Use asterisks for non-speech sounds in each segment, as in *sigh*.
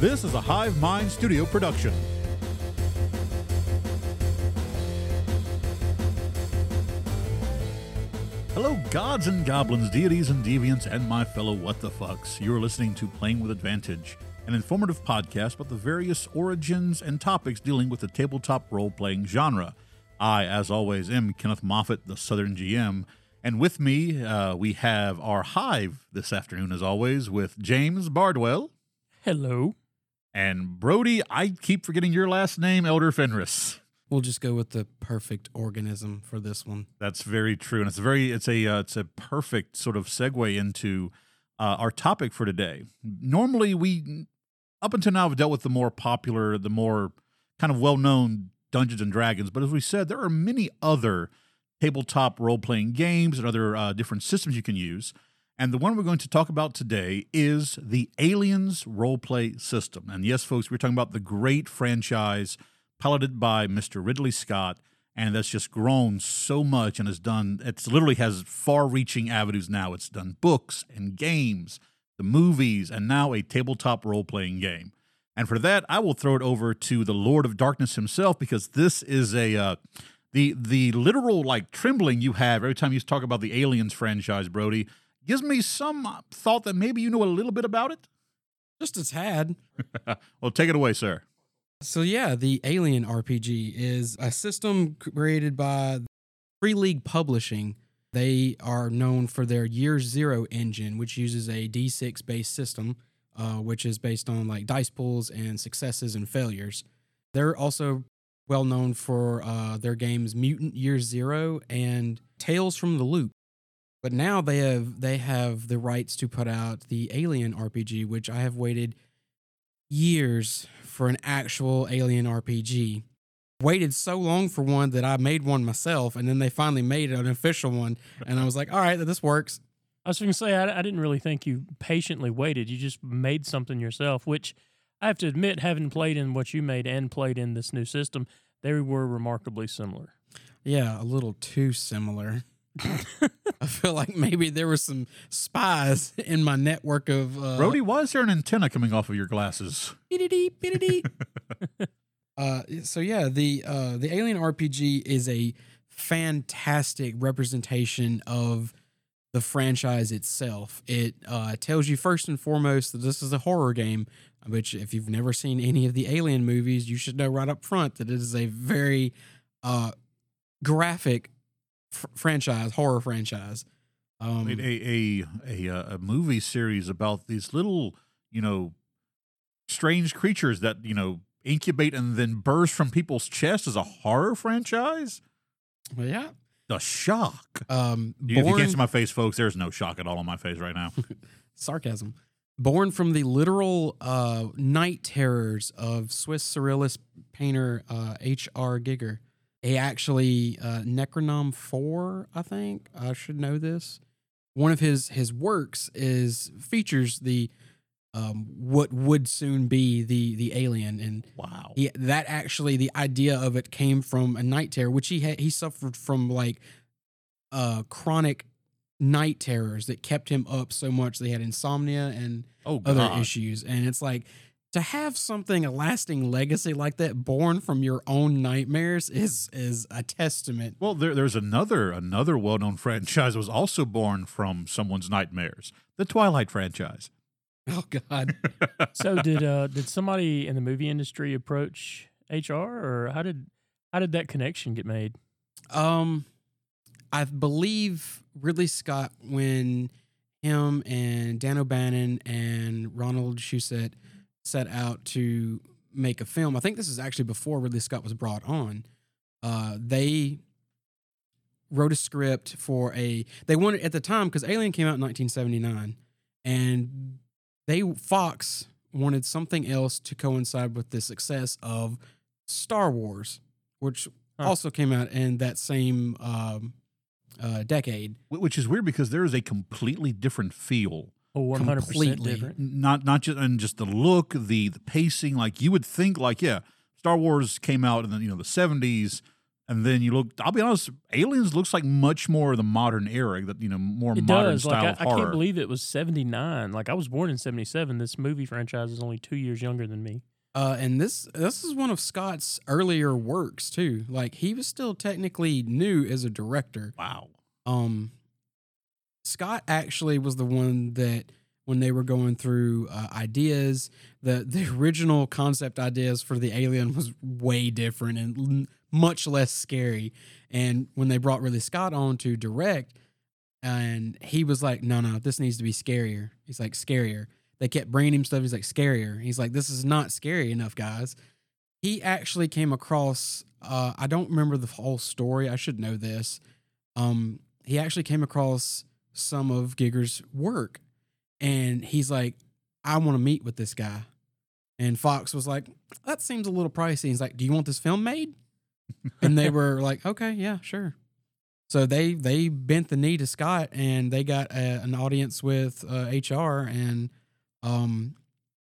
This is a Hive Mind Studio production. Hello, gods and goblins, deities and deviants, and my fellow what the fucks. You're listening to Playing with Advantage, an informative podcast about the various origins and topics dealing with the tabletop role playing genre. I, as always, am Kenneth Moffat, the Southern GM, and with me, uh, we have our hive this afternoon, as always, with James Bardwell Hello. And Brody. I keep forgetting your last name, Elder Fenris. We'll just go with the perfect organism for this one. That's very true, and it's very it's a uh, it's a perfect sort of segue into uh, our topic for today. Normally, we up until now have dealt with the more popular, the more kind of well known Dungeons and Dragons, but as we said, there are many other tabletop role playing games and other uh, different systems you can use. And the one we're going to talk about today is the Aliens roleplay system. And yes, folks, we're talking about the great franchise piloted by Mr. Ridley Scott, and that's just grown so much and has done. It's literally has far-reaching avenues now. It's done books and games, the movies, and now a tabletop role-playing game. And for that, I will throw it over to the Lord of Darkness himself because this is a uh, the the literal like trembling you have every time you talk about the Aliens franchise, Brody, gives me some uh, thought that maybe you know a little bit about it. Just a tad. *laughs* well, take it away, sir. So yeah, the Alien RPG is a system created by Free League Publishing. They are known for their Year Zero engine, which uses a D6 based system, uh, which is based on like dice pools and successes and failures. They're also well known for uh, their games Mutant Year Zero and Tales from the Loop. But now they have they have the rights to put out the Alien RPG, which I have waited years for an actual Alien RPG. Waited so long for one that I made one myself, and then they finally made an official one, and I was like, "All right, this works." I was going to say, I, I didn't really think you patiently waited. You just made something yourself, which I have to admit, having played in what you made and played in this new system, they were remarkably similar. Yeah, a little too similar. *laughs* I feel like maybe there were some spies *laughs* in my network of uh, Brody, why is there an antenna coming off of your glasses? *laughs* Uh, so yeah, the uh, the Alien RPG is a fantastic representation of the franchise itself. It uh, tells you first and foremost that this is a horror game, which if you've never seen any of the Alien movies, you should know right up front that it is a very uh, graphic f- franchise, horror franchise. Um, I mean, a, a a uh, a movie series about these little, you know, strange creatures that you know incubate and then burst from people's chests as a horror franchise. well, yeah. The shock. Um, You- if you can't see my face, folks, there's no shock at all on my face right now. *laughs* sarcasm. Born from the literal uh, night terrors of Swiss surrealist painter uh, H.R. Giger. He actually, uh, Necronom 4, I think, I should know this. One of his his works is features the um, what would soon be the the alien, and wow. he, that actually the idea of it came from a night terror, which he had he suffered from like uh chronic night terrors that kept him up so much. They had insomnia and Oh other issues, and it's like to have something a lasting legacy like that born from your own nightmares is is a testament. Well, there, there's another another well-known *laughs* franchise that was also born from someone's nightmares. The Twilight franchise. Oh God, *laughs* So did uh, *laughs* did somebody in the movie industry approach HR, or how did how did that connection get made? Um, I believe Ridley Scott when him and Dan O'Bannon and Ronald Shusett set out to make a film. I think this is actually before Ridley Scott was brought on. Uh, they wrote a script for a. They wanted at the time because Alien came out in 1979, and they Fox wanted something else to coincide with the success of Star Wars, which Huh. also came out in that same um, uh, decade. Which is weird because there is a completely different feel. Oh, one hundred percent Completely. different. Not not just and just the look, the the pacing. Like you would think, like yeah, Star Wars came out in the you know the seventies. And then you look. I'll be honest. Aliens looks like much more of the modern era. That you know, more It modern does. style Like of I, I can't believe it was seventy nine. Like I was born in seventy seven. This movie franchise is only two years younger than me. Uh, and this this is one of Scott's earlier works too. Like he was still technically new as a director. wow. Um, Scott actually was the one that when they were going through uh, ideas, the *laughs* the original concept ideas for the alien was way different and l- much less scary. And when they brought Ridley Scott on to direct, and he was like, "No, no, this needs to be scarier." He's like, "Scarier." They kept bringing him stuff. He's like, "Scarier." He's like, "This is not scary enough, guys." He actually came across. Uh, I don't remember the whole story. I should know this. Um, he actually came across some of Giger's work, and he's like, "I want to meet with this guy." And Fox was like, "That seems a little pricey." He's like, "Do you want this film made?" *laughs* and they were like, "Okay, yeah, sure." So they they bent the knee to Scott, and they got a, an audience with uh, HR, and um,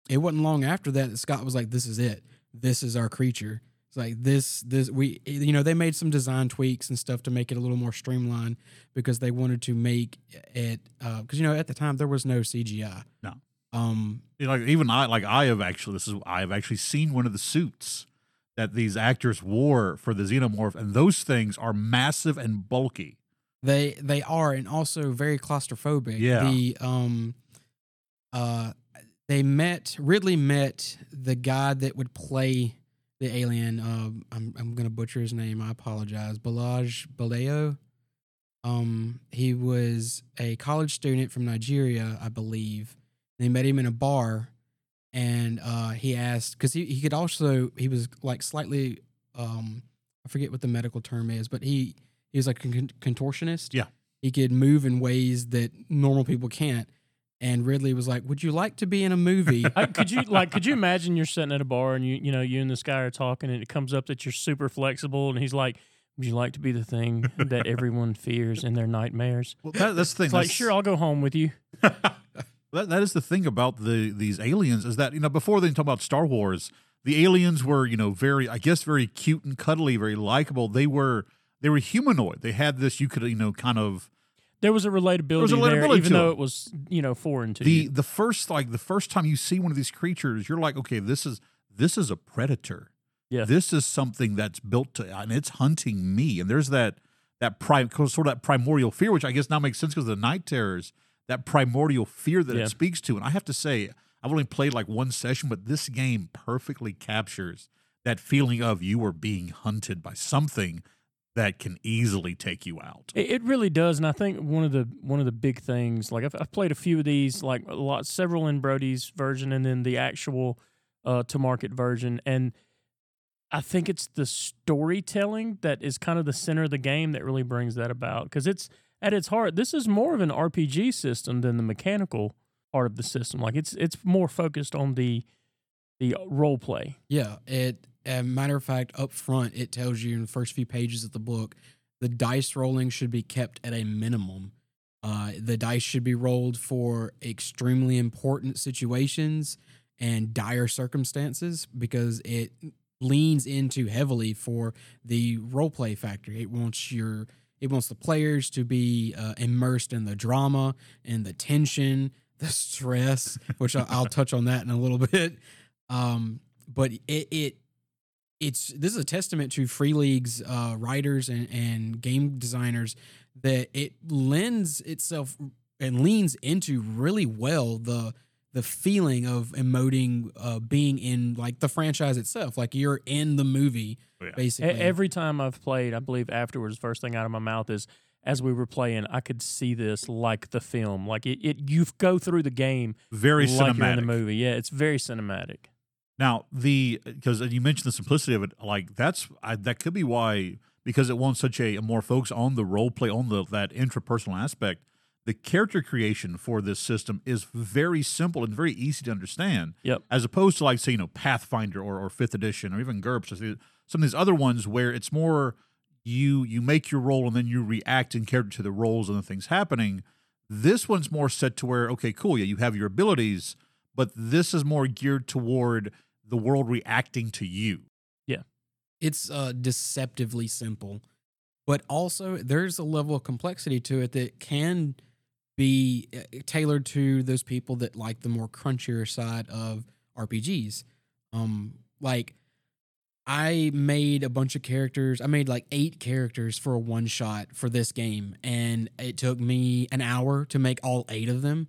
it wasn't long after that that Scott was like, "This is it. This is our creature." It's like this this we you know they made some design tweaks and stuff to make it a little more streamlined because they wanted to make it because you know at the time there was no CGI. No. Um. Like even I, like I have actually, this is I have actually seen one of the suits that these actors wore for the xenomorph, and those things are massive and bulky. They they are and also very claustrophobic. Yeah. The um uh they met Ridley met the guy that would play the alien. Um I'm I'm gonna butcher his name, I apologize. Balaj Baleo. Um he was a college student from Nigeria, I believe. They met him in a bar and uh he asked because he, he could also he was like slightly um I forget what the medical term is, but he he was like a con- contortionist. Yeah. He could move in ways that normal people can't. And Ridley was like, "Would you like to be in a movie?" *laughs* I, could you like? Could you imagine you're sitting at a bar and you you know you and this guy are talking and it comes up that you're super flexible and he's like, "Would you like to be the thing that *laughs* everyone fears in their nightmares?" Well, that, that's the thing. It's like, sure, I'll go home with you. *laughs* That, that is the thing about the these aliens is that you know before they talk about Star Wars, the aliens were you know very I guess very cute and cuddly, very likable. They were they were humanoid. They had this you could you know kind of There was a relatability, was a there, even though it. it was you know foreign to the you. the first like the first time you see one of these creatures, you're like, okay, this is this is a predator. Yeah. this is something that's built to and it's hunting me. And there's that that prime sort of that primordial fear, which I guess now makes sense because of the night terrors. That primordial fear that Yeah. it speaks to, and I have to say, I've only played like one session, but this game perfectly captures that feeling of you are being hunted by something that can easily take you out. It, it really does, and I think one of the one of the big things, like I've, I've played a few of these, like a lot, several in Brody's version, and then the actual uh, to market version, and I think it's the storytelling that is kind of the center of the game that really brings that about, because it's at its heart, this is more of an RPG system than the mechanical part of the system. Like it's it's more focused on the the role play. Yeah, it. Matter of fact, up front, it tells you in the first few pages of the book, the dice rolling should be kept at a minimum. Uh, the dice should be rolled for extremely important situations and dire circumstances because it leans into heavily for the role play factor. It wants your it wants the players to be uh, immersed in the drama and the tension, *laughs* the stress, which I- I'll touch on that in a little *laughs* bit. Um, but it, it it's this is a testament to Free League's uh, writers and, and game designers that it lends itself and leans into really well the the feeling of emoting uh, being in like the franchise itself, like you're in the movie Oh, yeah. Basically. Every time I've played, I believe afterwards, first thing out of my mouth is, as we were playing, I could see this like the film. Like it, it you go through the game Very like you're in the movie. Yeah, it's very cinematic. Now the because uh, you mentioned the simplicity of it, like that's I, that could be why because it wants such a, more focus on the role play on the that intrapersonal aspect. The character creation for this system is very simple and very easy to understand. Yep. As opposed to like say you know Pathfinder or, or Fifth Edition or even GURPS, or some of these other ones where it's more you you make your role and then you react in character to the roles and the things happening. This one's more set to where okay, cool, yeah, you have your abilities, but this is more geared toward the world reacting to you. Yeah. it's uh, deceptively simple, but also there's a level of complexity to it that can be uh, tailored to those people that like the more crunchier side of RPGs. Um, like I made a bunch of characters. I made like eight characters for a one shot for this game, and it took me an hour to make all eight of them.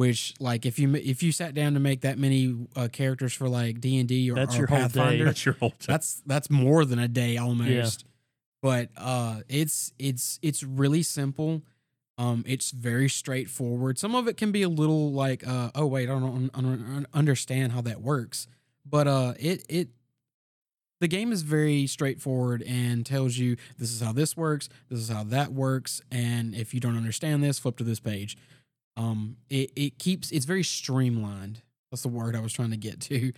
Which, like, if you if you sat down to make that many uh, characters for like D and D or, That's or your whole day. Pathfinder, That's your whole time. that's that's more than a day almost. But uh, it's it's it's really simple. Um, it's very straightforward. Some of it can be a little like, uh, oh wait, I don't, I don't understand how that works. But uh, it it the game is very straightforward and tells you this is how this works, this is how that works, and if you don't understand this, flip to this page. Um, it it keeps it's very streamlined. That's the word I was trying to get to.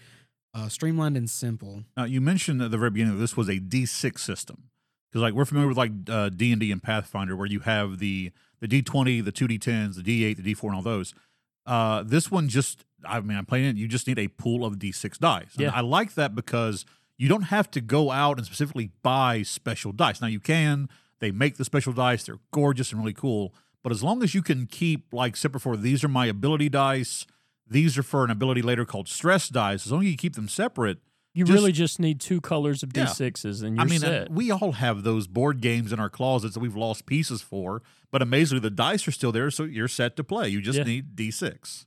Uh, streamlined and simple. Now, you mentioned at the very beginning that this was a D6 system because, like, we're familiar with like uh, D and D and Pathfinder, where you have the the D20, the two D10s, the D8, the D4, and all those. Uh, this one just, I mean, I'm playing it. You just need a pool of D6 dice. And Yeah. I like that because you don't have to go out and specifically buy special dice. Now you can. They make the special dice. They're gorgeous and really cool. But as long as you can keep like separate for these are my ability dice. These are for an ability later called stress dice. As long as you keep them separate, You Just- really just need two colors of Yeah. D6s and you're I mean, set. and we all have those board games in our closets that we've lost pieces for, but amazingly, the dice are still there, so you're set to play. You just Yeah. need D6.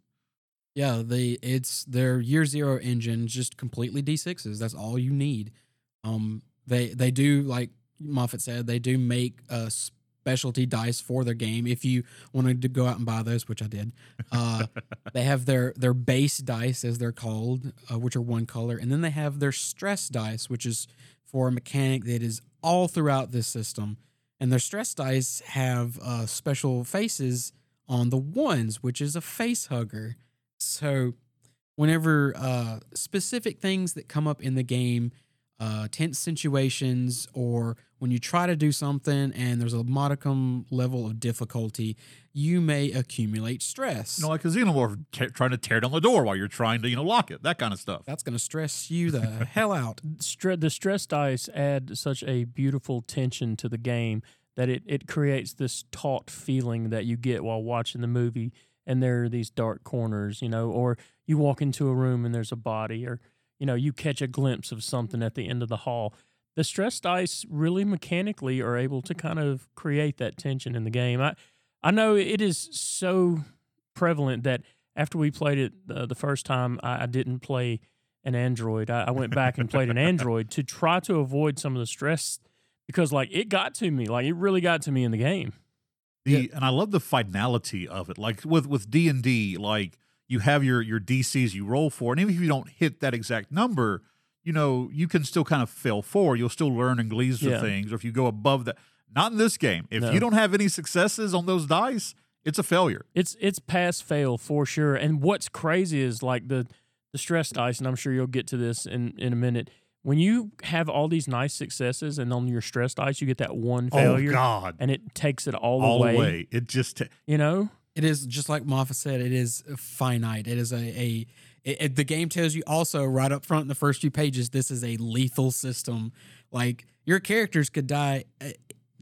Yeah, they it's their year zero engine, just completely D6s. That's all you need. Um, they they do like Moffat said, they do make a specialty dice for their game. If you wanted to go out and buy those, which I did, uh, *laughs* they have their their base dice as they're called, uh, which are one color, and then they have their stress dice, which is for a mechanic that is all throughout this system. And their stress dice have uh, special faces on the ones, which is a face hugger. So, whenever uh, specific things that come up in the game, uh, tense situations, or when you try to do something and there's a modicum level of difficulty, you may accumulate stress. You know, like a xenomorph te- trying to tear down the door while you're trying to, you know, lock it, that kind of stuff. That's going to stress you the *laughs* hell out. Stre- the stress dice add such a beautiful tension to the game that it, it creates this taut feeling that you get while watching the movie and there are these dark corners you know or you walk into a room and there's a body or you know you catch a glimpse of something at the end of the hall the stress dice really mechanically are able to kind of create that tension in the game i i know it is so prevalent that after we played it uh, the first time I, I didn't play an Android. I, I went back and played an Android to try to avoid some of the stress because, like, it got to me. Like, it really got to me in the game. The and I love the finality of it. Like with with D and D, like you have your your DCs you roll for, and even if you don't hit that exact number, you know you can still kind of fail forward. You'll still learn and glean some Yeah. things. Or if you go above that, not in this game. If No. you don't have any successes on those dice, it's a failure. It's it's pass fail for sure. And what's crazy is like the the stress dice, and I'm sure you'll get to this in in a minute. When you have all these nice successes, and on your stress dice you get that one oh, failure, Oh God! and it takes it all, All away. the way, it just ta- You know, It is just like Moffat said. It is finite. It is a a. It, it- the game tells you also right up front in the first few pages. This is a lethal system. Like your characters could die uh,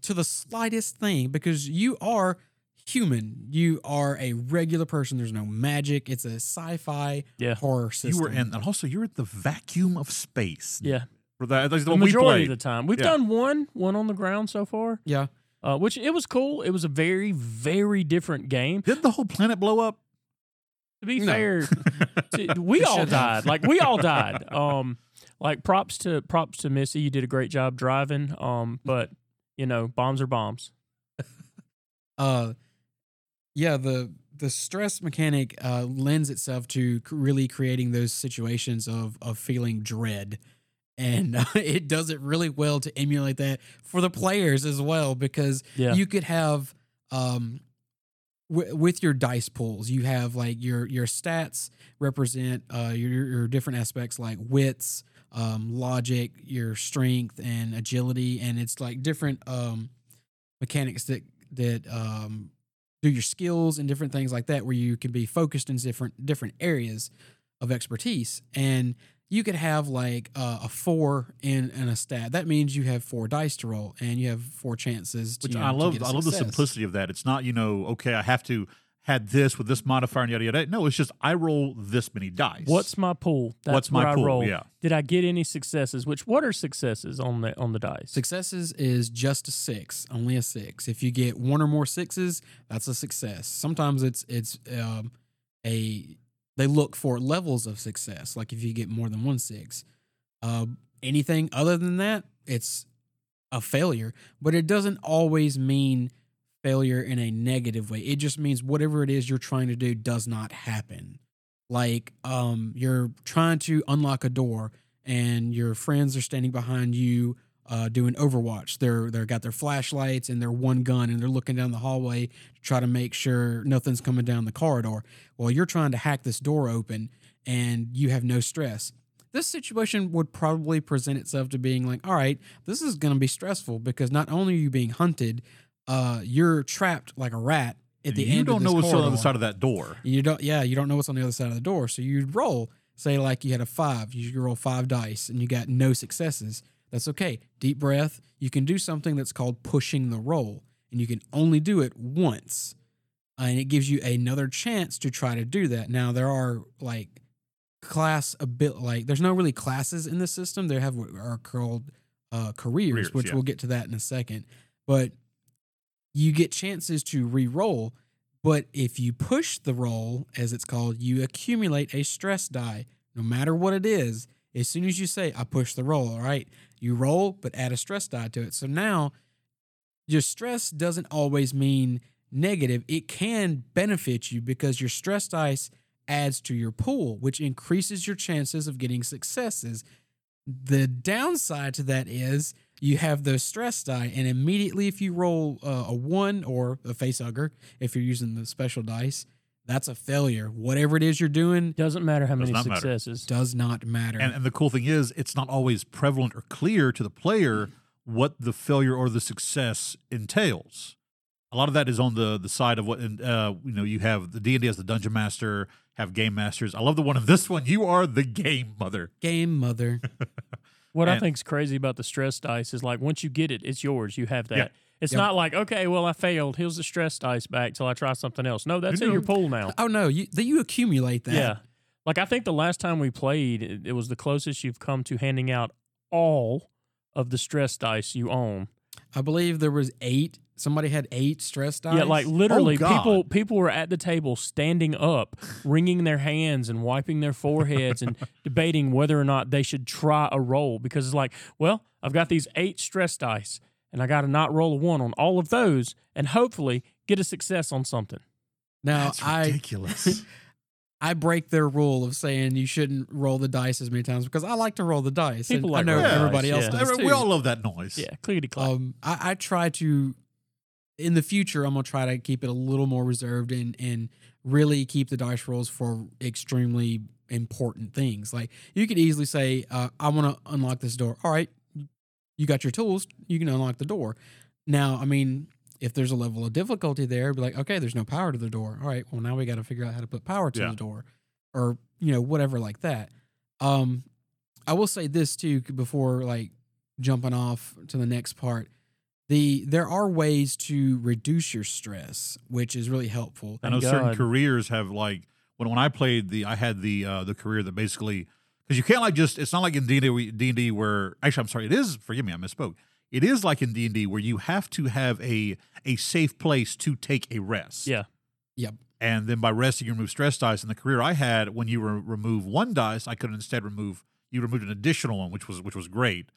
to the slightest thing because you are human. You are a regular person. There's no magic. It's a sci-fi Yeah. horror system. you were in, and also you're at the vacuum of space. yeah. for that. That's the, The one we majority played. of the time, we've Yeah. done one one on the ground so far. Yeah. uh, which it was cool. It was a very, very different game. Didn't the whole planet blow up? To be No. fair, *laughs* to- we all died. Like we all died. Um, like props to props to Missy. You did a great job driving. Um, but you know, bombs are bombs. *laughs* uh yeah the the stress mechanic uh lends itself to really creating those situations of of feeling dread and uh, *laughs* it does it really well to emulate that for the players as well because Yeah. you could have um with your dice pools you have like your your stats represent uh your, your different aspects like wits um logic your strength and agility and it's like different um mechanics that that um, do your skills and different things like that, where you can be focused in different different areas of expertise, and you could have like uh, a four in, in a stat. That means you have four dice to roll, and you have four chances. To, Which you know, I to love. get a I love the simplicity of that. It's not you know okay I have to had this with this modifier and yada yada. No, it's just I roll this many dice. What's my pool? That's What's my what pool? I roll. Yeah. Did I get any successes? Which what are successes on the on the dice? Successes is just a six, only a six. If you get one or more sixes, that's a success. Sometimes it's it's um, a they look for levels of success. Like if you get more than one six, uh, anything other than that, it's a failure. But it doesn't always mean failure in a negative way. It just means whatever it is you're trying to do does not happen. Like um, you're trying to unlock a door and your friends are standing behind you uh, doing Overwatch. They're they're got their flashlights and their one gun and they're looking down the hallway to try to make sure nothing's coming down the corridor. Well, you're trying to hack this door open and you have no stress. This situation would probably present itself to being like, all right, this is going to be stressful because not only are you being hunted, uh, you're trapped like a rat at the you end. You don't know what's on the other side of that door. You don't, yeah, you don't know what's on the other side of the door. So you'd roll, say like you had a five, you roll five dice and you got no successes. That's okay. Deep breath. You can do something that's called pushing the roll, and you can only do it once. Uh, and it gives you another chance to try to do that. Now there are like class a bit like there's no really classes in the system. There have what are called uh, careers, Careers, which yeah. we'll get to that in a second. But you get chances to re-roll. But if you push the roll, as it's called, you accumulate a stress die, no matter what it is. As soon as you say, I push the roll, all right, you roll, but add a stress die to it. So now your stress doesn't always mean negative. It can benefit you because your stress dice adds to your pool, which increases your chances of getting successes. The downside to that is you have those stress die, and immediately if you roll uh, a one or a face hugger, if you're using the special dice, that's a failure. Whatever it is you're doing Doesn't matter how Does many not matter. successes. does not matter. And, and the cool thing is, it's not always prevalent or clear to the player what the failure or the success entails. A lot of that is on the the side of what and uh, you know. You have the D and D as the dungeon master, have game masters. I love the one in this one. You are the game mother. Game mother. *laughs* What I And- think's crazy about the stress dice is like once you get it, it's yours. You have that. Yeah. It's Yep. not like okay, well I failed. Here's the stress dice back till I try something else. No, that's You in your pool now. Oh no, you that you accumulate that. Yeah. Like I think the last time we played, it, it was the closest you've come to handing out all of the stress dice you own. I believe there was eight. Somebody had eight stress dice. Yeah, like literally, Oh, people people were at the table standing up, wringing their hands and wiping their foreheads and *laughs* debating whether or not they should try a roll because it's like, well, I've got these eight stress dice and I got to not roll a one on all of those and hopefully get a success on something. now That's I ridiculous. *laughs* I break their rule of saying you shouldn't roll the dice as many times because I like to roll the dice. People and like I know rolling everybody dice, else yeah. does too. we all love that noise. Yeah, clickety clack. Um, I, I try to, in the future, I'm gonna try to keep it a little more reserved and and really keep the dice rolls for extremely important things. Like you could easily say, uh, I want to unlock this door. All right, you got your tools, you can unlock the door. Now, I mean, if there's a level of difficulty there, be like, okay, there's no power to the door. All right, well now we got to figure out how to put power to Yeah. the door, or you know whatever like that. Um, I will say this too before like jumping off to the next part. The there are ways to reduce your stress, which is really helpful. I know Thank certain careers have like when when I played the I had the uh the career that basically because you can't like just it's not like in D and D D&D where actually I'm sorry it is forgive me I misspoke it is like in D and D where you have to have a a safe place to take a rest yeah. Yep. and then by resting you remove stress dice in the career I had when you re- remove one dice I could instead remove you removed an additional one which was which was great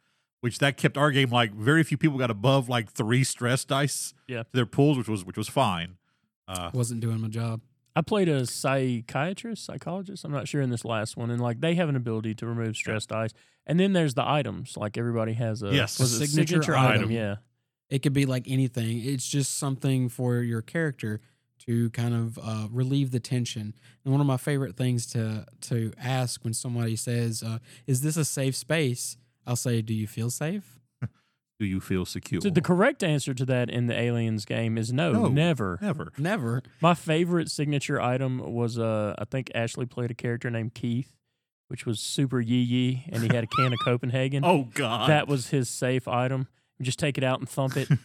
which that kept our game like very few people got above like three stress dice Yeah. to their pools which was which was fine uh Wasn't doing my job. I played a psychiatrist, psychologist. I'm not sure in this last one, and like they have an ability to remove stress dice. And then there's the items. Like everybody has a Yes. was it A signature signature, item. item. Yeah, It could be like anything. It's just something for your character to kind of uh, relieve the tension. And one of my favorite things to to ask when somebody says, uh, "Is this a safe space?" I'll say, "Do you feel safe?" Do you feel secure? So the correct answer to that in the Aliens game is no, No. never. Never. Never. My favorite signature item was uh I think Ashley played a character named Keith, which was super yee yee, and he had a can of *laughs* Copenhagen. Oh God. that was his safe item. You just take it out and thump it. *laughs*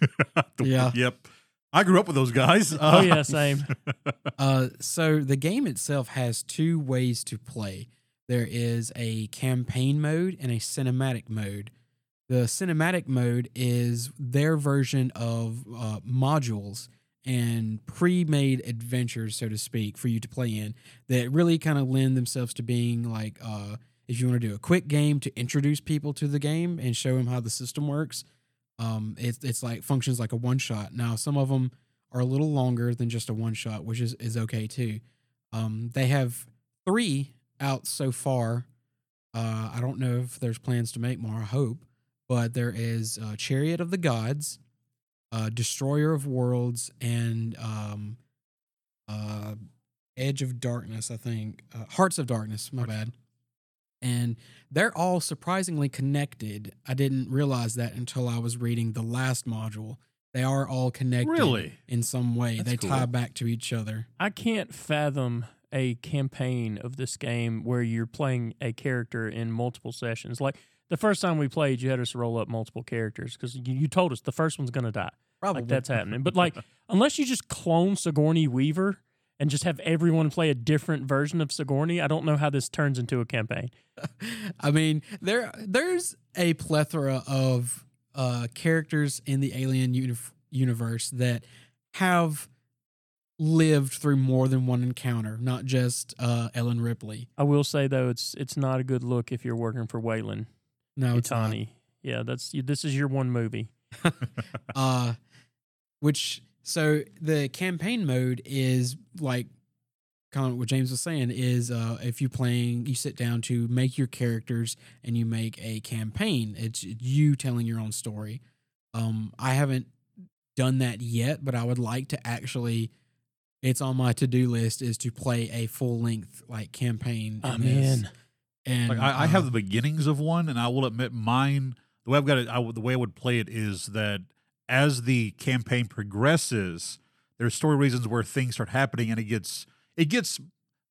Yeah. Yep. I grew up with those guys. *laughs* oh Uh, yeah, same. Uh, so the game itself has two ways to play. There is a campaign mode and a cinematic mode. The cinematic mode is their version of uh, modules and pre-made adventures, so to speak, for you to play in that really kind of lend themselves to being like, uh, if you want to do a quick game to introduce people to the game and show them how the system works. Um, it's it's like functions like a one shot. Now some of them are a little longer than just a one shot, which is is okay too. Um, they have three out so far. Uh, I don't know if there's plans to make more. I hope, but there is uh, Chariot of the Gods, uh, Destroyer of Worlds, and um, uh, Edge of Darkness. I think uh, Hearts of Darkness. My bad. And they're all surprisingly connected. I didn't realize that until I was reading the last module. They are all connected Really? in some way. That's they tie back to each other. I can't fathom a campaign of this game where you're playing a character in multiple sessions. Like the first time we played, you had us roll up multiple characters because you, you told us the first one's going to die. Probably Like that's happening. But like, *laughs* unless you just clone Sigourney Weaver and just have everyone play a different version of Sigourney, I don't know how this turns into a campaign. *laughs* I mean, there there's a plethora of uh, characters in the Alien uni- universe that have lived through more than one encounter, not just uh, Ellen Ripley. I will say though, it's it's not a good look if you're working for Weyland No, it's not. Yeah, that's this is your one movie. *laughs* uh which so the campaign mode is like kind of what James was saying is uh if you playing you sit down to make your characters and you make a campaign it's you telling your own story um I haven't done that yet but I would like to actually it's on my to-do list is to play a full-length like campaign I'm this. in. And Like I, I have uh, the beginnings of one, and I will admit mine. The way I've got it, I, the way I would play it is that as the campaign progresses, there's story reasons where things start happening, and it gets it gets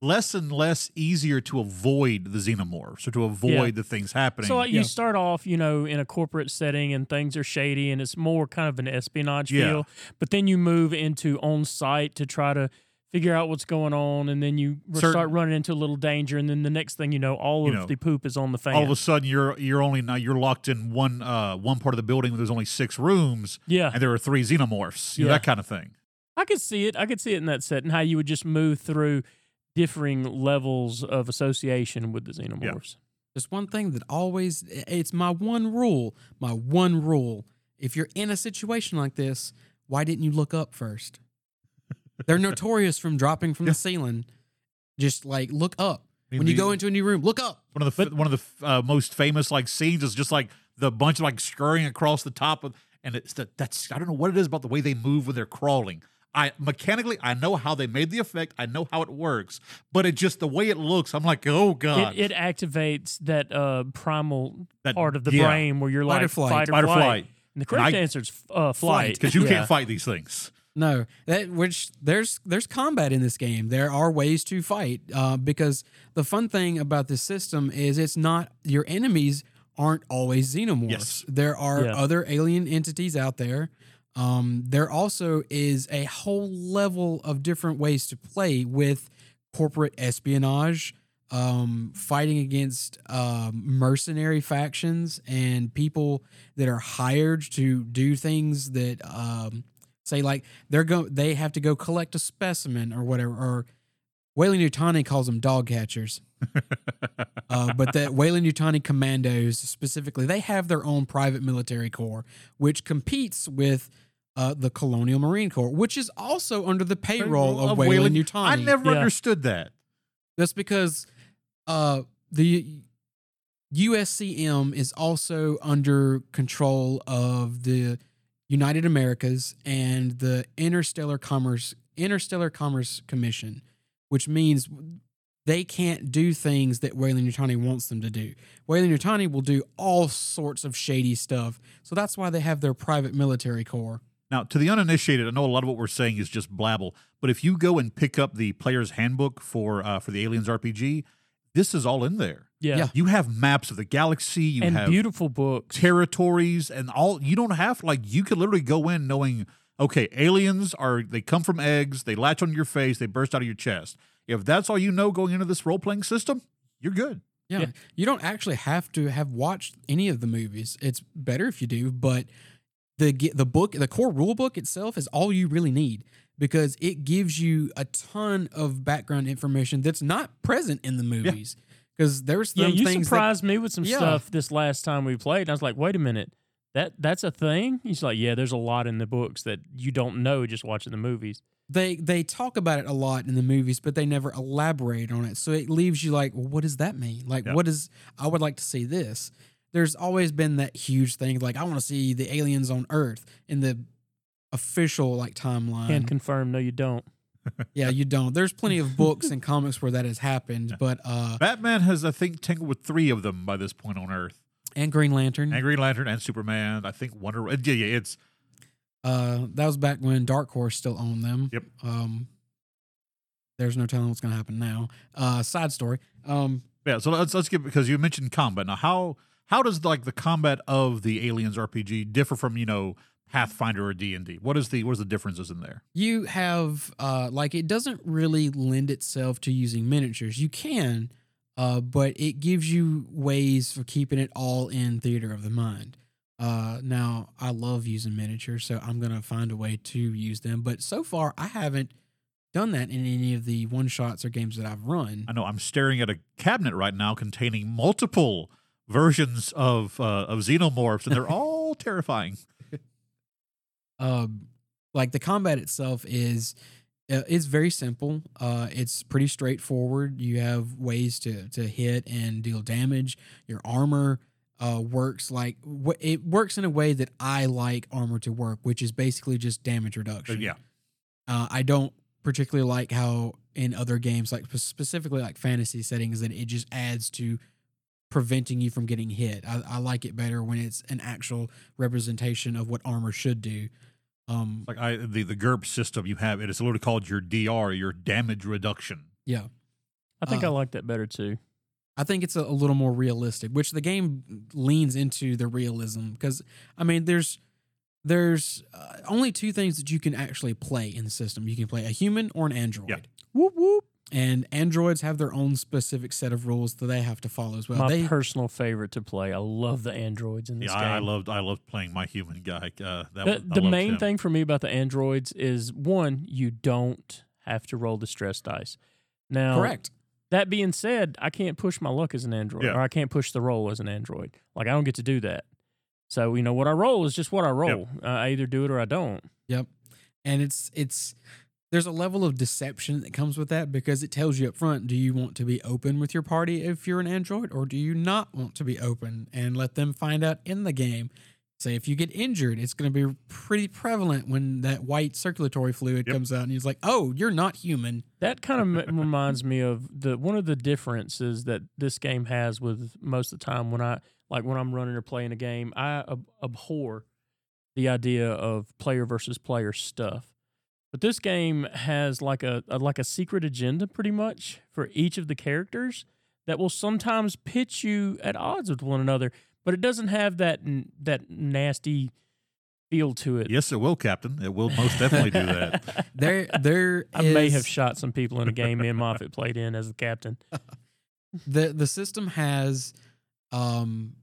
less and less easier to avoid the xenomorphs or to avoid Yeah. the things happening. So like, Yeah. you start off, you know, in a corporate setting and things are shady and it's more kind of an espionage Yeah. feel. But then you move into on site to try to figure out what's going on, and then you Certain- start running into a little danger, and then the next thing you know, all You of know, the poop is on the fan. all of a sudden, you're you're only now you're locked in one uh one part of the building where there's only six rooms, yeah, and there are three xenomorphs. You know, Yeah. that kind of thing. I could see it. I could see it in that setting. How you would just move through differing levels of association with the xenomorphs. There's one thing that always it's my one rule, my one rule. If you're in a situation like this, why didn't you look up first? They're notorious from dropping from Yeah. the ceiling. Just like look up. I mean, When you go into a new room, look up. One of the f one of the uh, most famous like scenes is just like the bunch of like scurrying across the top of, and it's the, that's I don't know what it is about the way they move when they're crawling. I mechanically I know how they made the effect. I know how it works, but it just the way it looks. I'm like, oh god, It, it activates that uh, primal That- part of the yeah. brain where you're Fight like or flight. fight or fight or flight. flight And the correct I- answer is uh, flight. because you Yeah. can't fight these things. No, that which there's there's combat in this game. There are ways to fight uh, because the fun thing about this system is it's not your enemies aren't always xenomorphs. Yes. There are Yeah. other alien entities out there. Um, there also is a whole level of different ways to play with corporate espionage, um, fighting against um, mercenary factions and people that are hired to do things that um, say like they're go they have to go collect a specimen or whatever or Weyland Yutani calls them dog catchers. *laughs* uh, but the Weyland Yutani commandos specifically, they have their own private military corps, which competes with uh, the Colonial Marine Corps, which is also under the payroll of, Weyland, Yutani. I never Yeah. understood that. That's because uh, the USCM is also under control of the United Americas and the Interstellar Commerce Interstellar Commerce Commission, which means they can't do things that Weyland Yutani wants them to do. Weyland Yutani will do all sorts of shady stuff. So that's why they have their private military corps. Now, to the uninitiated, I know a lot of what we're saying is just blabble, but if you go and pick up the player's handbook for uh, for the Aliens RPG, this is all in there. Yeah. Yeah. You have maps of the galaxy, you and have beautiful books. territories, and all. You don't have like you could literally go in knowing, okay, aliens are they come from eggs, they latch on your face, they burst out of your chest. If that's all you know going into this role playing system, you're good. Yeah. Yeah. You don't actually have to have watched any of the movies. It's better if you do, but the the book, the core rule book itself is all you really need because it gives you a ton of background information that's not present in the movies. Because there's yeah, you things that surprised me with some Yeah. stuff this last time we played. And I was like, wait a minute. That that's a thing? He's like, Yeah, there's a lot in the books that you don't know just watching the movies. they they talk about it a lot in the movies, but they never elaborate on it. So it leaves you like, well, what does that mean? Like, Yeah. what is? I would like to see this. There's always been that huge thing, like I want to see the aliens on Earth in the official like timeline. Can confirm, no, you don't. *laughs* yeah, you don't. There's plenty of books and comics where that has happened, but uh, Batman has, I think, tangled with three of them by this point on Earth. and Green Lantern. And Green Lantern and Superman. I think Wonder. Yeah, yeah. It's Uh, that was back when Dark Horse still owned them. Yep. Um, there's no telling what's going to happen now. Uh, side story. Um, yeah. So let's let's get because you mentioned combat. Now, how how does like the combat of the Aliens RPG differ from you know Pathfinder or D and D? What is the what is the differences in there? you have uh, like it doesn't really lend itself to using miniatures. You can, uh, but it gives you ways for keeping it all in theater of the mind. Uh, now I love using miniatures, so I'm gonna find a way to use them. But so far, I haven't done that in any of the one shots or games that I've run. I know I'm staring at a cabinet right now containing multiple versions of uh, of xenomorphs, and they're *laughs* all terrifying. Um, like the combat itself is uh, it's very simple. Uh, it's pretty straightforward. You have ways to to hit and deal damage. Your armor uh, works like wh- it works in a way that I like armor to work, which is basically just damage reduction. yeah. Uh, I don't particularly like how in other games, like specifically like fantasy settings, that it just adds to preventing you from getting hit. I, I like it better when it's an actual representation of what armor should do. Um, Like I the the GURP system you have, it is literally called your DR, your damage reduction. yeah, I think I Uh, like that better too. I think it's a, a little more realistic, which the game leans into the realism because I mean, there's there's uh, only two things that you can actually play in the system. You can play a human or an android. Whoop whoop. And androids have their own specific set of rules that they have to follow as well. My they personal favorite to play. I love the androids in this Yeah, game. I, I loved I loved playing my human guy. Uh, that the, was- the main him. thing for me about the androids is one, you don't have to roll the stress dice. Now, correct. That being said, I can't push my luck as an android, Yeah. or I can't push the roll as an android. Like I don't get to do that. So you know what I roll is just what I roll. Uh, I either do it or I don't. Yep. And it's it's there's a level of deception that comes with that because it tells you up front, do you want to be open with your party if you're an android or do you not want to be open and let them find out in the game? Say if you get injured, it's going to be pretty prevalent when that white circulatory fluid Yep. comes out and he's like, "Oh, you're not human." That kind of *laughs* reminds me of the one of the differences that this game has with most of the time when I like when I'm running or playing a game, I ab- abhor the idea of player versus player stuff. But this game has like a, a like a secret agenda pretty much for each of the characters that will sometimes pitch you at odds with one another, but it doesn't have that n- that nasty feel to it. Yes, it will, Captain. It will most definitely do that. *laughs* There there I may have shot some people in a game me and Moffat played in as the captain. the the system has um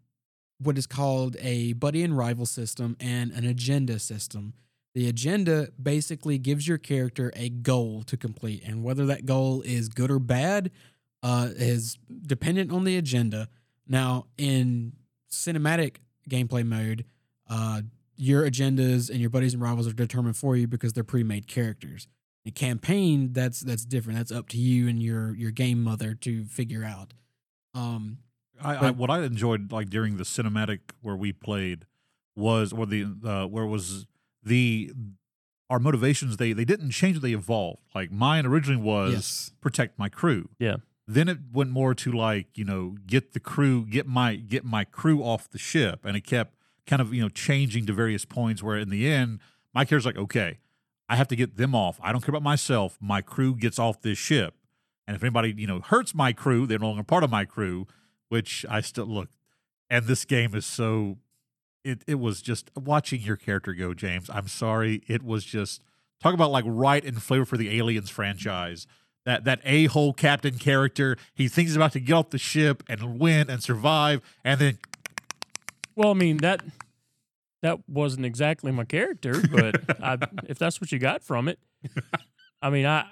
what is called a buddy and rival system and an agenda system. The agenda basically gives your character a goal to complete, and whether that goal is good or bad uh, is dependent on the agenda. Now, in cinematic gameplay mode, uh, your agendas and your buddies and rivals are determined for you because they're pre-made characters. In campaign, that's that's different. That's up to you and your your game mother to figure out. Um, I, I, what I enjoyed like during the cinematic where we played was or the uh, where it was the our motivations they they didn't change they evolved like mine originally was yes, protect my crew Yeah. Then it went more to like you know get the crew, get my get my crew off the ship, and it kept kind of you know changing to various points where in the end my character's like okay, I have to get them off. I don't care about myself. My crew gets off this ship, and if anybody you know hurts my crew, they're no longer part of my crew. Which I still look, and this game is so. It it was just watching your character go, James. I'm sorry, it was just talk about like right and flavor for the Aliens franchise. That that a hole captain character, he thinks he's about to get off the ship and win and survive, and then Well, I mean that that wasn't exactly my character, but I, *laughs* if that's what you got from it, I mean, I,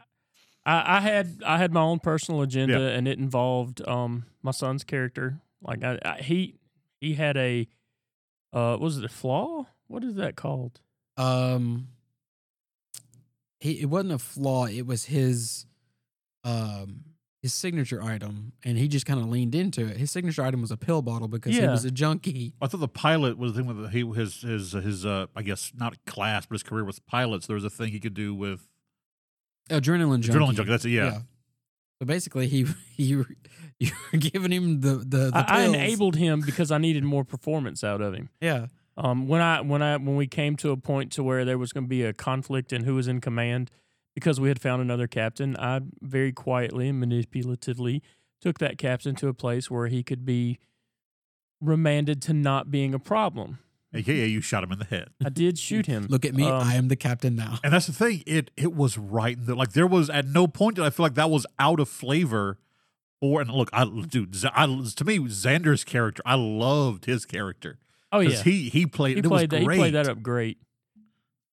I, I had I had my own personal agenda, Yeah. and it involved um my son's character. Like I, I he he had a uh was it a flaw? What is that called? Um, he, it wasn't a flaw. It was his, um, his signature item, and he just kind of leaned into it. His signature item was a pill bottle because he Yeah. was a junkie. I thought the pilot was the thing with he his his his uh I guess not class, but his career with pilots. There was a thing he could do with Adrenaline junkie. adrenaline junkie. That's it. Yeah. So basically, he *laughs* you you were giving him the the, the I, I enabled him because I needed more performance out of him. Yeah. Um, when I when I when we came to a point to where there was going to be a conflict in who was in command, because we had found another captain, I very quietly and manipulatively took that captain to a place where he could be remanded to not being a problem. AKA you shot him in the head. I did shoot him. Look at me. Um, I am the captain now. And that's the thing. It it was right. in the- Like there was at no point did I feel like that was out of flavor. Or and look, I dude, Z- I, to me, Xander's character, I loved his character oh yeah, he he played. he it played was that. He played that up great.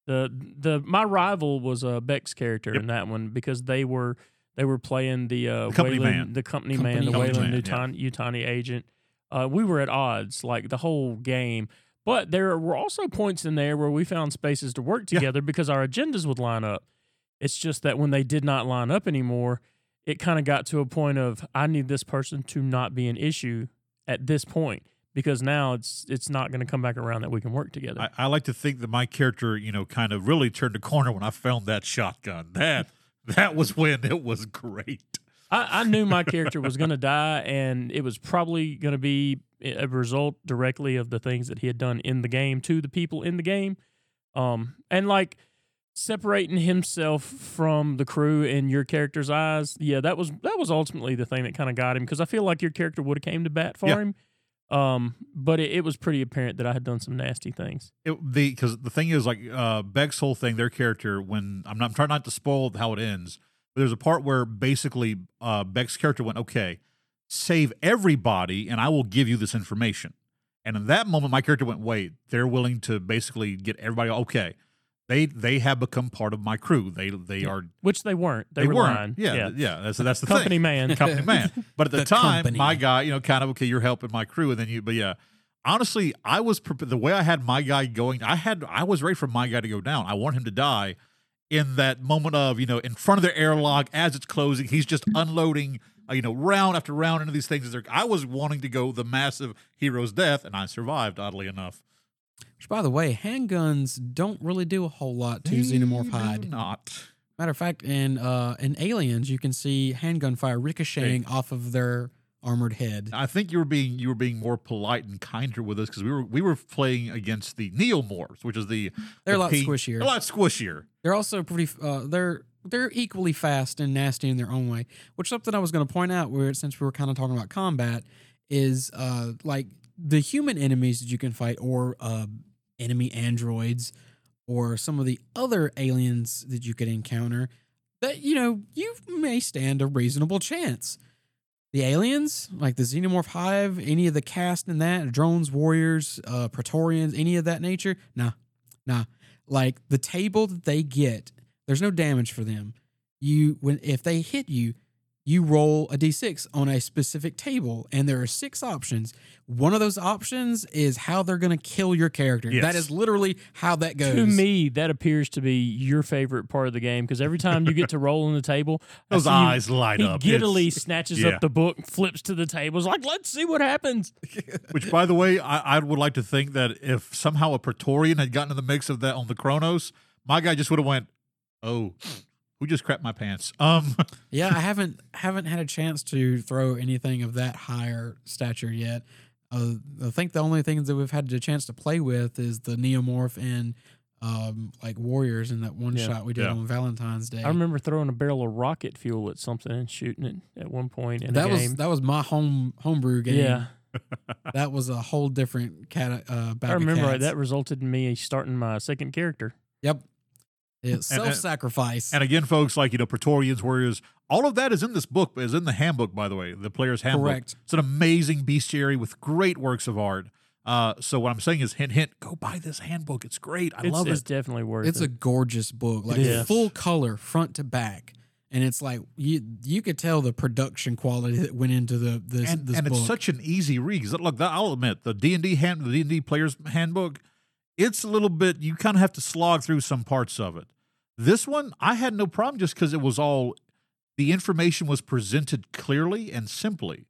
The the my rival was uh, Beck's character Yep. in that one because they were they were playing the uh, The company Weyland, man. the company, Company man, the man. Weyland Company Yutani, Yutani agent. Uh, we were at odds like the whole game, but there were also points in there where we found spaces to work Yeah. together because our agendas would line up. It's just that when they did not line up anymore, it kind of got to a point of I need this person to not be an issue at this point because now it's it's not going to come back around that we can work together. I, I like to think that my character, you know, kind of really turned the corner when I found that shotgun. That that was when it was great. I, I knew my character was going to die, and it was probably going to be a result directly of the things that he had done in the game to the people in the game. Um, and like separating himself from the crew in your character's eyes, yeah, that was that was ultimately the thing that kind of got him because I feel like your character would have came to bat for Yeah. him. Um, but it, it was pretty apparent that I had done some nasty things. It, the because the thing is like uh Beck's whole thing, their character. When I'm not I'm trying not to spoil how it ends, but there's a part where basically uh Beck's character went, okay, save everybody, and I will give you this information. And in that moment, my character went, wait, they're willing to basically get everybody. Okay, they they have become part of my crew. They they are Which they weren't. They, they, were weren't. lying. Yeah, th- yeah. That's that's the company thing. man. *laughs* company man. But at the, The time, company. my guy, you know, kind of okay, you're helping my crew, and then you, but yeah, honestly, I was prepared. The way I had my guy going, I had, I was ready for my guy to go down. I want him to die in that moment of, you know, in front of their airlock as it's closing. He's just unloading, uh, you know, round after round into these things. I was wanting to go the massive hero's death, and I survived, oddly enough. Which, by the way, handguns don't really do a whole lot to Xenomorph They do hide. Not. Matter of fact, in uh, in Aliens, you can see handgun fire ricocheting off of their armored head. I think you were being you were being more polite and kinder with us because we were we were playing against the neomorphs, which is the They're a lot pink- squishier. A lot squishier. They're also pretty. Uh, they're they're equally fast and nasty in their own way. Which something I was going to point out, where since we were kind of talking about combat, is uh, like the human enemies that you can fight, or uh, enemy androids, or some of the other aliens that you could encounter. That you know you may stand a reasonable chance. The aliens, like the Xenomorph Hive, any of the cast in that, drones, warriors, uh, Praetorians, any of that nature, nah, nah. Like the table that they get, there's no damage for them. You when if they hit you, you roll a d6 on a specific table, and there are six options. One of those options is how they're going to kill your character. Yes. That is literally how that goes. To me, that appears to be your favorite part of the game because every time you get to roll on the table, *laughs* Those see you- eyes light he up. giddily It's- snatches yeah. up the book, flips to the table, is like, "Let's see what happens." *laughs* which, by the way, I, I would like to think that if somehow a Praetorian had gotten in the mix of that on the Cronus, my guy just would have went, "Oh, who just crapped my pants?" Um, *laughs* Yeah, I haven't. haven't had a chance to throw anything of that higher stature yet. Uh, I think the only things that we've had a chance to play with is the Neomorph and um, like Warriors in that one Yeah. shot we did Yeah. on Valentine's Day. I remember throwing a barrel of rocket fuel at something and shooting it at one point in that a was game. that was my home homebrew game. yeah, *laughs* that was a whole different cat. Uh, bag I of remember right. That resulted in me starting my second character. Yep. It's And- and- self-sacrifice. And again, folks, like you know, Praetorians, Warriors, all of that is in this book, is in the handbook, by the way, the player's handbook. Correct. It's an amazing bestiary with great works of art. Uh, so what I'm saying is, hint, hint, go buy this handbook. It's great. I it's, love it's it. definitely worth It's it. It's a gorgeous book, like is. full color, front to back, and it's like you you could tell the production quality that went into the this and this and book. it's such an easy read. Look, I'll admit the D and D hand, the D and D player's handbook, it's a little bit. You kind of have to slog through some parts of it. This one, I had no problem just because it was all the information was presented clearly and simply.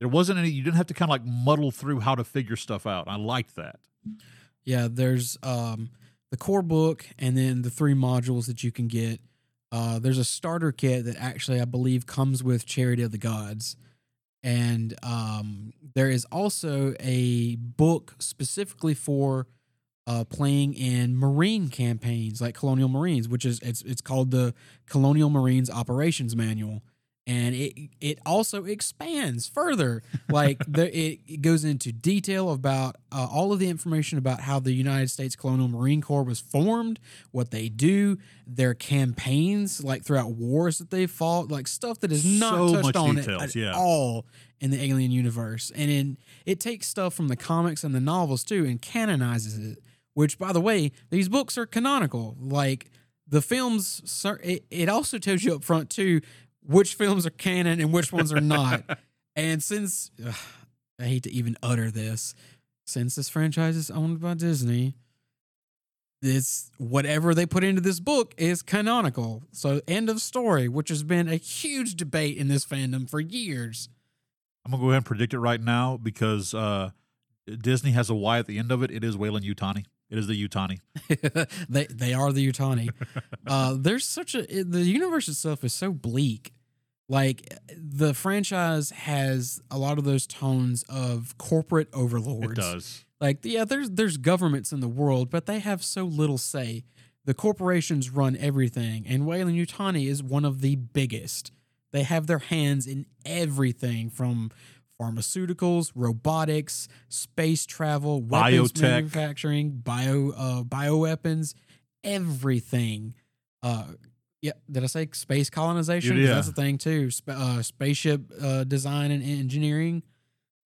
There wasn't any. You didn't have to kind of like muddle through how to figure stuff out. I liked that. yeah, there's um the core book and then the three modules that you can get. Uh, there's a starter kit that actually I believe comes with Chariot of the Gods, and um, there is also a book specifically for uh, playing in Marine campaigns like Colonial Marines, which is it's it's called the Colonial Marines Operations Manual, and it it also expands further. *laughs* Like the, it, it goes into detail about uh, all of the information about how the United States Colonial Marine Corps was formed, what they do, their campaigns, like throughout wars that they fought, like stuff that is not So touched much on details, at yeah. all in the Alien universe, and in it takes stuff from the comics and the novels too, and canonizes it. Which, by the way, these books are canonical. Like the films, it, also tells you up front too which films are canon and which ones are not. *laughs* and since ugh, I hate to even utter this, since this franchise is owned by Disney, this whatever they put into this book is canonical. So end of story, which has been a huge debate in this fandom for years. I'm gonna go ahead and predict it right now because uh, Disney has a Y at the end of it. It is Weyland Yutani. It is the Yutani. *laughs* they they are the Yutani. *laughs* uh, there's such a the universe itself is so bleak. Like the franchise has a lot of those tones of corporate overlords. It does. Like yeah, there's there's governments in the world, but they have so little say. The corporations run everything, and Weyland Yutani is one of the biggest. They have their hands in everything from pharmaceuticals, robotics, space travel, weapons Biotech. manufacturing, bio uh, bioweapons, everything. Uh, yeah, did I say space colonization? Yeah. That's a thing too. Sp- uh, spaceship uh, design and engineering.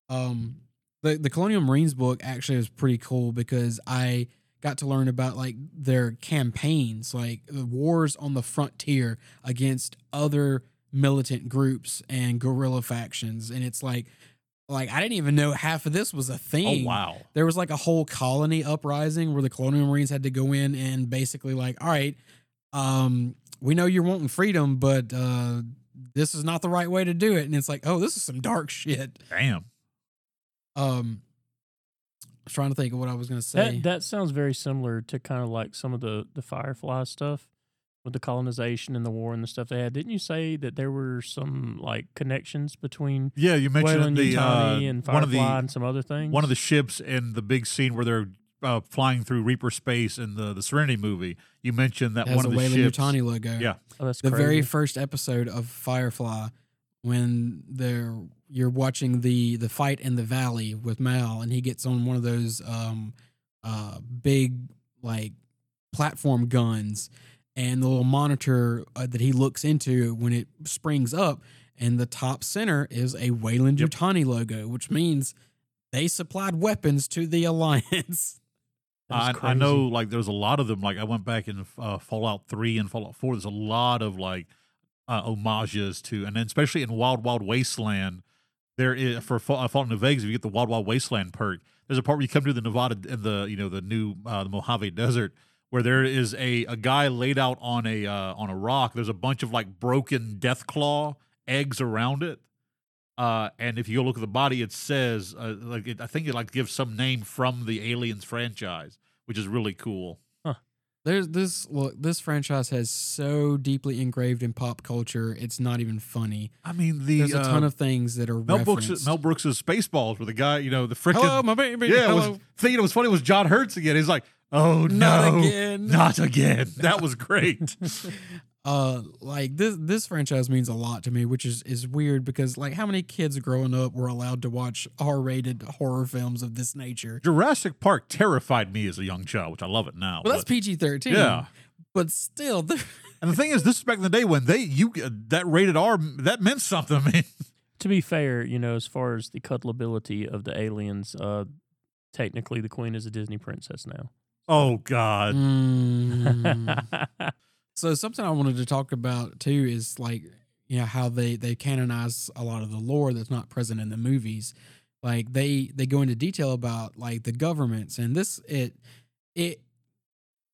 Um, the the Colonial Marines book actually was pretty cool because I got to learn about like their campaigns, like the wars on the frontier against other militant groups and guerrilla factions, and it's like like I didn't even know half of this was a Oh thing. wow. There was like a whole colony uprising where the Colonial Marines had to go in and basically like, all right, um, we know you're wanting freedom, but uh, this is not the right way to do it. And it's like, oh, this is some dark shit. Damn. Um, I was trying to think of what I was going to say. That that sounds very similar to kind of like some of the the Firefly stuff with the colonization and the war and the stuff they had. Didn't you say that there were some like connections between Yeah, you mentioned Weyland the uh, Yutani and one of Firefly the and some other things? one of the ships in the big scene where they're uh, flying through Reaver space in the the Serenity movie. You mentioned that It has one a of the Weyland ships. Yutani logo. Yeah. oh, that's the crazy. very first episode of Firefly, when they're you're watching the the fight in the valley with Mal, and he gets on one of those um uh big like platform guns, and the little monitor uh, that he looks into when it springs up, and the top center is a Weyland Yep. Yutani logo, which means they supplied weapons to the *laughs* Alliance. I, I know, like, there's a lot of them. Like, I went back in uh, Fallout Three and Fallout Four. There's a lot of like uh, homages to, and then especially in Wild Wild Wasteland, there is for uh, Fallout New Vegas. If you get the Wild Wild Wasteland perk, there's a part where you come to the Nevada, the you know the new uh, the Mojave Desert, where there is a a guy laid out on a uh, on a rock. There's a bunch of like broken death claw eggs around it. Uh, and if you go look at the body, it says uh, like it, I think it like gives some name from the Aliens franchise, which is really cool. There's this look. This franchise has so deeply engraved in pop culture. It's not even funny. I mean, the There's a ton uh, of things that are Mel Brooks. Mel Brooks's Spaceballs, where the guy, you know, the freaking Hello, my baby. yeah, it was, thing that was funny was John Hurts again. He's like, oh no, Not again. not again. *laughs* That was great. *laughs* uh like this this franchise means a lot to me which is is weird because like how many kids growing up were allowed to watch r-rated horror films of this nature Jurassic Park terrified me as a young child, which I love it now. well that's pg-13 Yeah. but still and the thing is, this is back in the day when they you uh, that rated R that meant something. *laughs* I mean, To be fair, you know, as far as the cuddleability of the aliens, uh, technically the queen is a Disney princess now. Oh god, Mm. *laughs* so something i wanted to talk about too is like you know how they they canonize a lot of the lore that's not present in the movies. Like they they go into detail about like the governments and this it it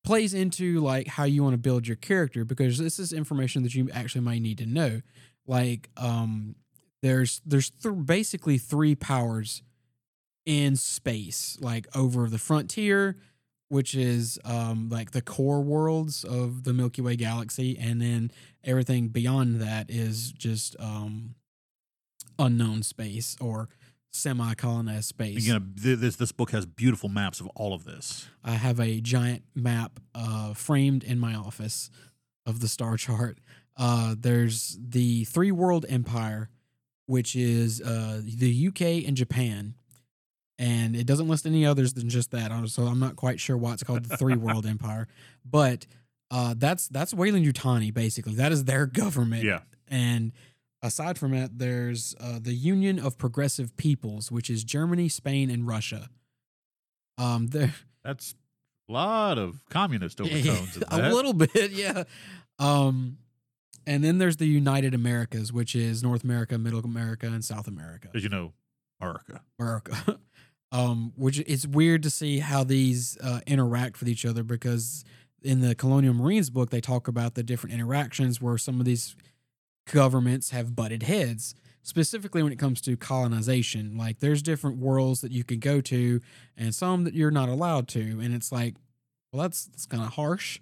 plays into like how you want to build your character because this is information that you actually might need to know. Like um there's there's th- basically three powers in space like over the frontier which is um like the core worlds of the milky way galaxy and then everything beyond that is just um unknown space or semi colonized space you know, th- this this book has beautiful maps of all of this. I have a giant map uh, framed in my office of the star *laughs* chart. Uh, there's the three world empire, which is uh, the UK and Japan. And it doesn't list any others than just that. uh, So I'm not quite sure why it's called the three world *laughs* empire. But uh, that's that's Weyland Yutani, basically. That is their government. Yeah, And aside from that, there's uh, the Union of Progressive Peoples, which is Germany, Spain, and Russia. Um, there, *laughs* that's a lot of communist overtones. in *laughs* a little bit, yeah. Um, and then there's the United Americas, which is North America, Middle America, and South America. as you know, America. America. Um, which it's weird to see how these uh, interact with each other because in the Colonial Marines book they talk about the different interactions where some of these governments have butted heads. Specifically, when it comes to colonization, like there's different worlds that you can go to, and some that you're not allowed to, and it's like, well, that's that's kind of harsh.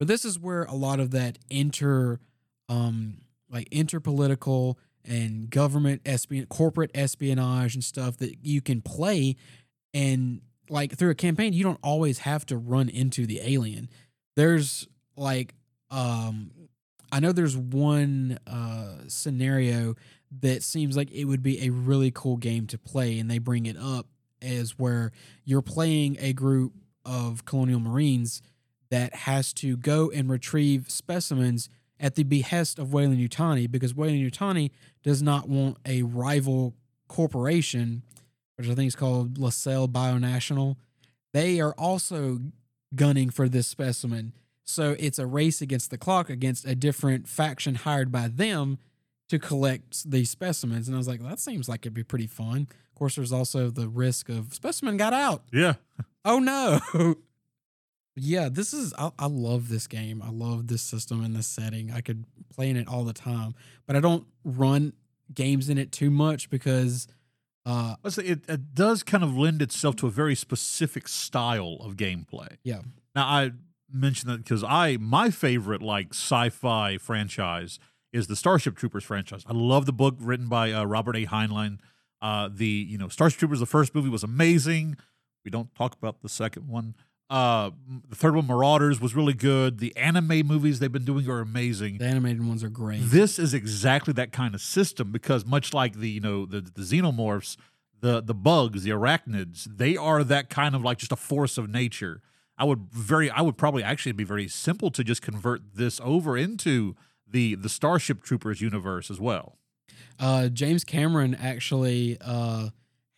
But this is where a lot of that inter, um, like interpolitical and government espion, corporate espionage and stuff that you can play, and like through a campaign, you don't always have to run into the alien. There's like, um, I know there's one uh scenario that seems like it would be a really cool game to play, and they bring it up as where you're playing a group of colonial marines that has to go and retrieve specimens at the behest of Weyland Yutani because Weyland Yutani does not want a rival corporation, which I think is called LaSalle Bionational. They are also gunning for this specimen. So it's a race against the clock against a different faction hired by them to collect these specimens. And I was like, that seems like it'd be pretty fun. Of course, there's also the risk of specimen got out. Yeah, Oh no. *laughs* yeah, this is I, I love this game. I love this system and this setting. I could play in it all the time, but I don't run games in it too much because uh let's say it, it does kind of lend itself to a very specific style of gameplay. yeah. Now I mentioned that because I my favorite like sci-fi franchise is the Starship Troopers franchise. I love the book written by uh, Robert A. Heinlein. Uh, the you know Starship Troopers, the first movie was amazing. We don't talk about the second one. Uh, the third one, Marauders, was really good. The anime movies they've been doing are amazing. The animated ones are great. This is exactly that kind of system because much like the you know the the xenomorphs, the the bugs, the arachnids, they are that kind of like just a force of nature. I would very I would probably actually be very simple to just convert this over into the the Starship Troopers universe as well. Uh, James Cameron actually uh,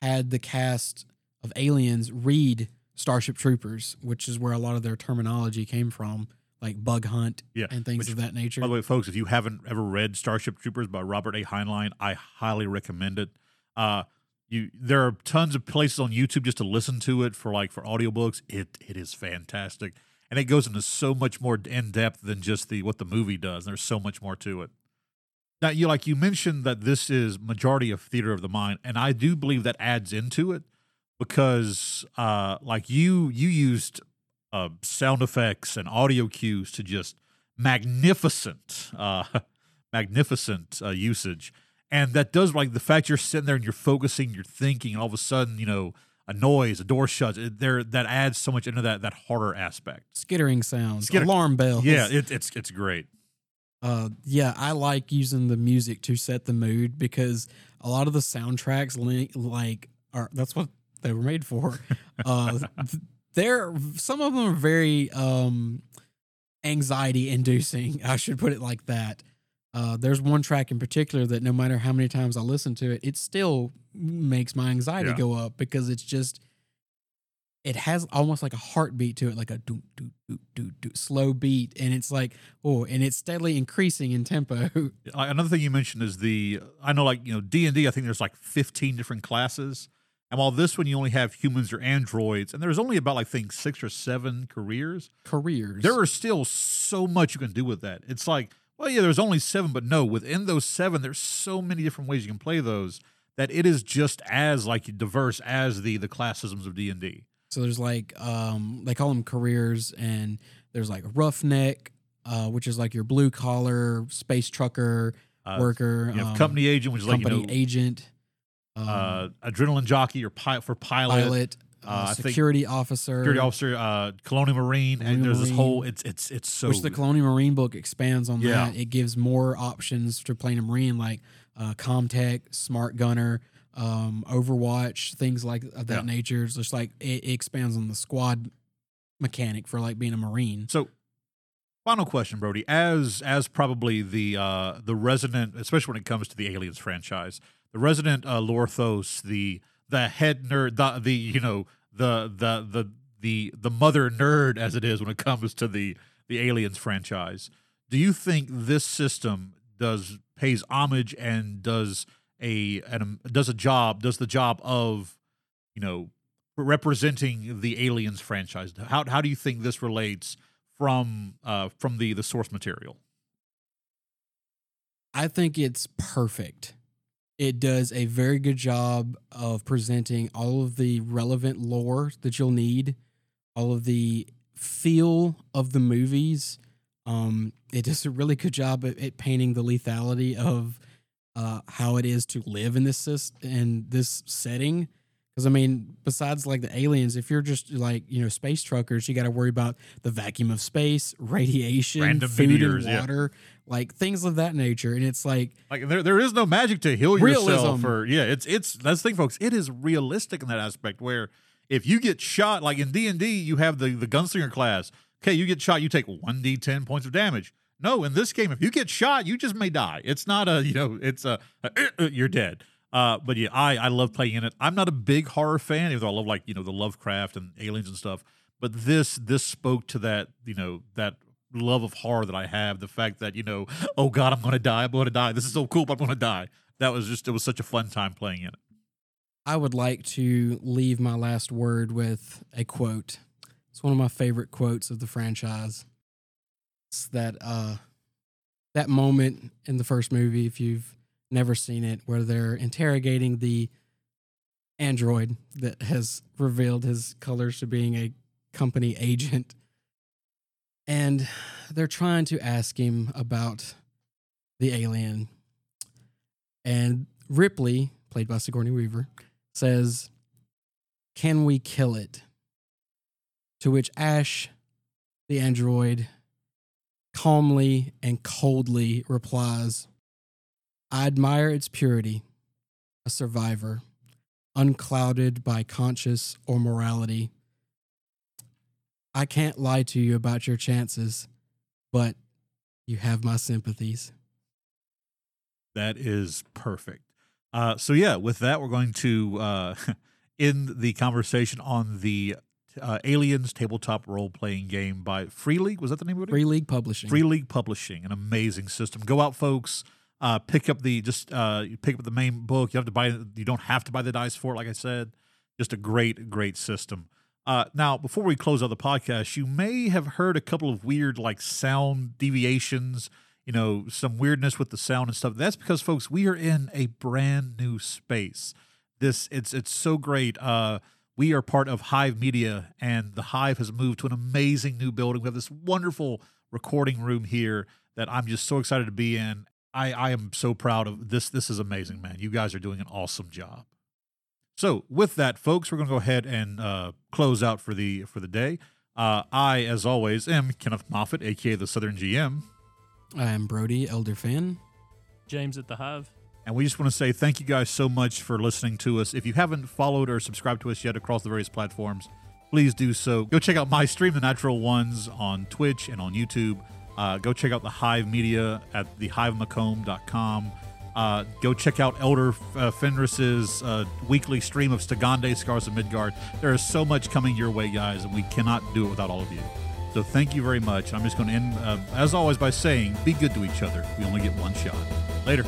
had the cast of aliens read Starship Troopers, which is where a lot of their terminology came from, like bug hunt Yeah, and things which- of that nature. By the way, folks, if you haven't ever read Starship Troopers by Robert A. Heinlein, I highly recommend it. Uh, you there are tons of places on YouTube just to listen to it for like for audiobooks. It it is fantastic. And it goes into so much more in depth than just the what the movie does. There's so much more to it. Now, you like you mentioned that this is majority of theater of the mind, and I do believe that adds into it because, uh, like you you used uh, sound effects and audio cues to just magnificent, uh, *laughs* magnificent uh, usage. And that does like the fact you're sitting there and you're focusing, you're thinking, and all of a sudden, you know, a noise, a door shuts. It, there, that adds so much into that that horror aspect. Skittering sounds, Skitter- alarm bells. Yeah, it, it's it's great. Uh, yeah, I like using the music to set the mood because a lot of the soundtracks, li- like, are that's what they were made for. Uh, they're some of them are very um, anxiety inducing. I should put it like that. Uh, there's one track in particular that no matter how many times I listen to it, it still makes my anxiety Yeah. go up because it's just it has almost like a heartbeat to it, like a do do do do do slow beat, and it's like oh, and it's steadily increasing in tempo. *laughs* Another thing you mentioned is the I know like you know D and D. I think there's like 15 different classes, and while this one you only have humans or androids, and there's only about like I think six or seven careers. Careers. There are still so much you can do with that. It's like well yeah, there's only seven, but no, within those seven, there's so many different ways you can play those that it is just as like diverse as the the classisms of D and D. So there's like um they call them careers and there's like roughneck, uh, which is like your blue collar space trucker Uh, worker, You have um, company agent, which is like company you know agent, um, uh, adrenaline jockey or pi- for pilot, pilot, uh, uh, I think security officer. security officer, uh, colonial marine, and Colonial there's this whole it's it's it's so which the Colonial Marine book expands on Yeah. that. It gives more options to playing a Marine, like uh, Comtech, Smart Gunner, um, Overwatch, things like of that Yeah. nature. It's just like it, it expands on the squad mechanic for like being a Marine. So, final question, Brody. As as probably the uh, the resident, especially when it comes to the Aliens franchise, the resident uh, Lorthos, the the head nerd, the the you know the the the the the mother nerd as it is when it comes to the the Aliens franchise. Do you think this system does pays homage and does a an, does a job does the job of you know representing the Aliens franchise? How how do you think this relates from uh from the the source material? I think it's perfect. It does a very good job of presenting all of the relevant lore that you'll need, all of the feel of the movies. Um, it does a really good job at, at painting the lethality of uh, how it is to live in this in this setting. Because I mean, besides like the aliens, if you're just like you know space truckers, you got to worry about the vacuum of space, radiation, Random food meteors, and yeah. water, like things of that nature. And it's like Like there there is no magic to heal yourself Realism. or yeah, it's it's that's the thing, folks. It is realistic in that aspect where if you get shot, like in D and D, you have the the gunslinger class. Okay, you get shot, you take one d ten points of damage. No, in this game, if you get shot, you just may die. It's not a you know, it's a, a uh, uh, you're dead. Uh, but yeah, I I love playing in it. I'm not a big horror fan, even though I love like you know the Lovecraft and aliens and stuff. But this this spoke to that you know that love of horror that I have. The fact that you know, oh God, I'm going to die. I'm to die. This is so cool, but I'm going to die. That was just it was such a fun time playing in it. I would like to leave my last word with a quote. It's one of my favorite quotes of the franchise. It's that uh that moment in the first movie, if you've never seen it, where they're interrogating the android that has revealed his colors to being a company agent. And they're trying to ask him about the alien. And Ripley, played by Sigourney Weaver, says, Can we kill it? To which Ash, the android, calmly and coldly replies, I admire its purity, a survivor, unclouded by conscience or morality. I can't lie to you about your chances, but you have my sympathies. That is perfect. Uh, so yeah, with that, we're going to uh, *laughs* end the conversation on the uh, Aliens tabletop role playing game by Free League. Was that the name of it? Free League Publishing. Free League Publishing, an amazing system. Go out, folks. Uh, pick up the just uh, you pick up the main book. You have to buy. You don't have to buy the dice for it. Like I said, just a great, great system. Uh, now, before we close out the podcast, you may have heard a couple of weird like sound deviations. You know, some weirdness with the sound and stuff. That's because, folks, we are in a brand new space. This it's it's so great. Uh, we are part of Hive Media, and the Hive has moved to an amazing new building. We have this wonderful recording room here that I'm just so excited to be in. I, I am so proud of this. This is amazing, man. You guys are doing an awesome job. So, with that, folks, we're going to go ahead and uh, close out for the for the day. Uh, I, as always, am Kenneth Moffat, aka the Southern GM. I'm Brody, Elder Fan. James at the Hive. And we just want to say thank you guys so much for listening to us. If you haven't followed or subscribed to us yet across the various platforms, please do so. Go check out my stream, The Natural Ones, on Twitch and on YouTube. Uh, go check out the Hive Media at thehivemacomb.com. Uh, go check out Elder uh, Fenris's uh, weekly stream of Stigande, Scars of Midgard. There is so much coming your way, guys, and we cannot do it without all of you. So thank you very much. I'm just going to end, uh, as always, by saying be good to each other. We only get one shot. Later.